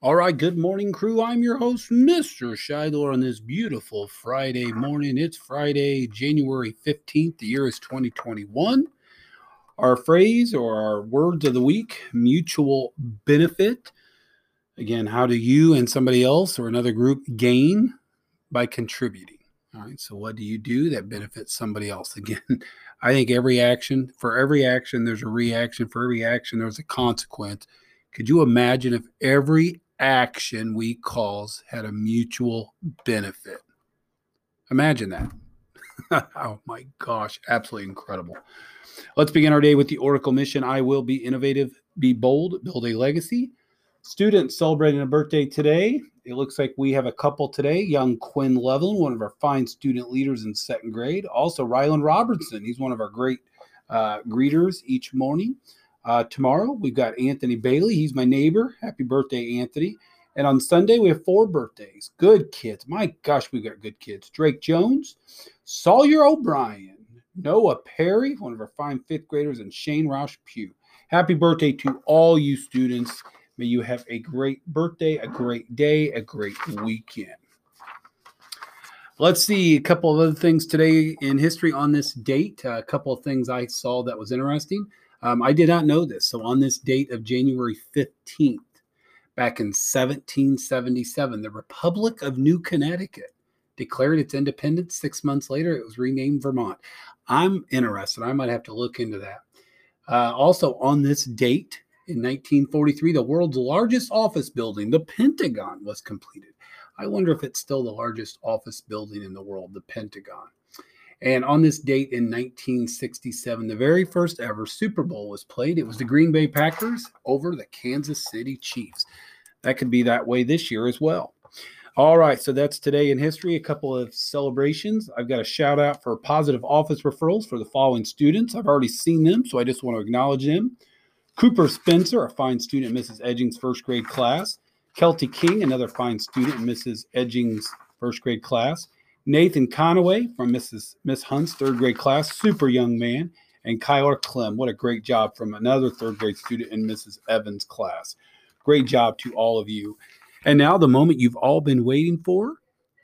All right, good morning, crew. I'm your host, Mr. Shidor, on this beautiful Friday morning. It's Friday, January 15th. The year is 2021. Our phrase or our words of the week mutual benefit. Again, how do you and somebody else or another group gain by contributing? All right, so what do you do that benefits somebody else? Again, I think every action, for every action, there's a reaction. For every action, there's a consequence. Could you imagine if every action we cause had a mutual benefit. Imagine that. oh my gosh, absolutely incredible. Let's begin our day with the Oracle mission. I will be innovative, be bold, build a legacy. Students celebrating a birthday today. It looks like we have a couple today. Young Quinn Levelin, one of our fine student leaders in second grade. Also, Rylan Robertson. He's one of our great uh, greeters each morning. Uh, tomorrow, we've got Anthony Bailey. He's my neighbor. Happy birthday, Anthony. And on Sunday, we have four birthdays. Good kids. My gosh, we've got good kids. Drake Jones, Sawyer O'Brien, Noah Perry, one of our fine fifth graders, and Shane Roush Pugh. Happy birthday to all you students. May you have a great birthday, a great day, a great weekend. Let's see a couple of other things today in history on this date. Uh, a couple of things I saw that was interesting. Um, I did not know this. So, on this date of January 15th, back in 1777, the Republic of New Connecticut declared its independence. Six months later, it was renamed Vermont. I'm interested. I might have to look into that. Uh, also, on this date in 1943, the world's largest office building, the Pentagon, was completed. I wonder if it's still the largest office building in the world, the Pentagon. And on this date in 1967, the very first ever Super Bowl was played. It was the Green Bay Packers over the Kansas City Chiefs. That could be that way this year as well. All right, so that's today in history. A couple of celebrations. I've got a shout out for positive office referrals for the following students. I've already seen them, so I just want to acknowledge them. Cooper Spencer, a fine student in Mrs. Edging's first grade class. Kelty King, another fine student in Mrs. Edging's first grade class. Nathan Conaway from Mrs. Miss Hunt's third grade class, super young man, and Kyler Clem. What a great job from another third grade student in Mrs. Evans' class. Great job to all of you. And now, the moment you've all been waiting for,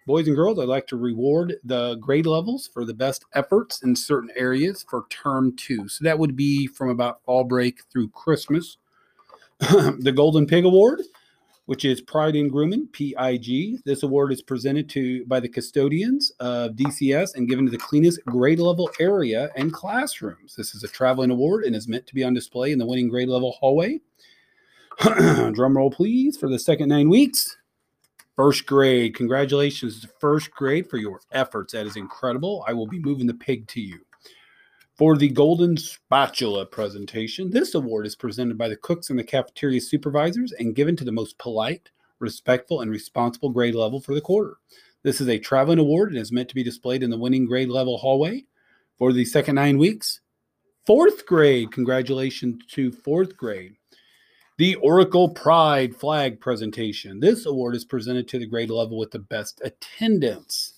boys and girls, I'd like to reward the grade levels for the best efforts in certain areas for term two. So that would be from about fall break through Christmas. the Golden Pig Award which is Pride in Grooming, PIG. This award is presented to by the custodians of DCS and given to the cleanest grade level area and classrooms. This is a traveling award and is meant to be on display in the winning grade level hallway. Drum roll, please, for the second nine weeks. First grade, congratulations to first grade for your efforts. That is incredible. I will be moving the pig to you. For the Golden Spatula presentation, this award is presented by the cooks and the cafeteria supervisors and given to the most polite, respectful, and responsible grade level for the quarter. This is a traveling award and is meant to be displayed in the winning grade level hallway for the second nine weeks. Fourth grade, congratulations to fourth grade. The Oracle Pride flag presentation. This award is presented to the grade level with the best attendance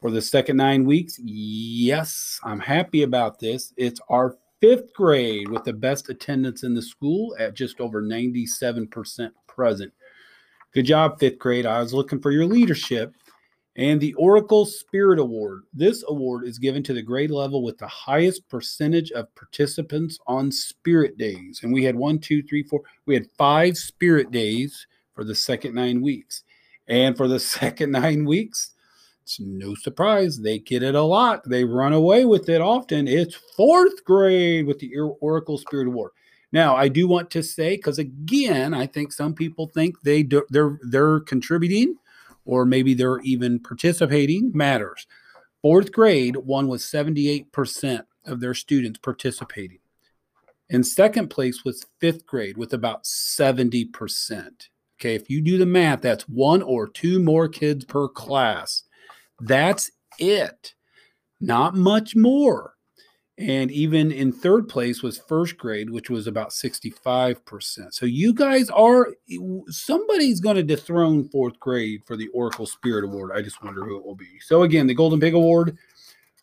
for the second nine weeks. Yes, I'm happy about this. It's our fifth grade with the best attendance in the school at just over 97% present. Good job, fifth grade. I was looking for your leadership. And the Oracle Spirit Award. This award is given to the grade level with the highest percentage of participants on Spirit Days. And we had one, two, three, four. We had five Spirit Days for the second nine weeks. And for the second nine weeks, it's no surprise they get it a lot. They run away with it often. It's fourth grade with the Oracle Spirit Award. Now, I do want to say because again, I think some people think they do, they're they're contributing, or maybe they're even participating. Matters. Fourth grade, one was seventy eight percent of their students participating. In second place was fifth grade with about seventy percent. Okay, if you do the math, that's one or two more kids per class that's it. Not much more. And even in third place was first grade, which was about 65%. So you guys are, somebody's going to dethrone fourth grade for the Oracle Spirit Award. I just wonder who it will be. So again, the Golden Pig Award,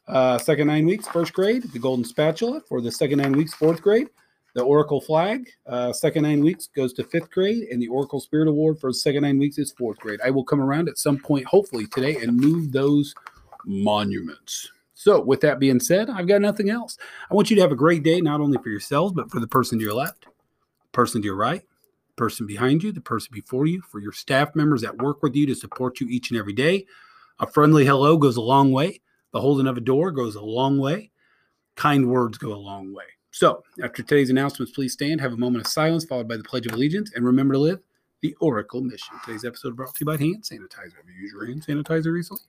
uh, second nine weeks, first grade. The Golden Spatula for the second nine weeks, fourth grade. The Oracle flag, uh, second nine weeks goes to fifth grade, and the Oracle Spirit Award for second nine weeks is fourth grade. I will come around at some point, hopefully today, and move those monuments. So, with that being said, I've got nothing else. I want you to have a great day, not only for yourselves, but for the person to your left, person to your right, person behind you, the person before you, for your staff members that work with you to support you each and every day. A friendly hello goes a long way. The holding of a door goes a long way. Kind words go a long way. So, after today's announcements, please stand, have a moment of silence, followed by the Pledge of Allegiance, and remember to live the Oracle mission. Today's episode brought to you by Hand Sanitizer. Have you used your hand sanitizer recently?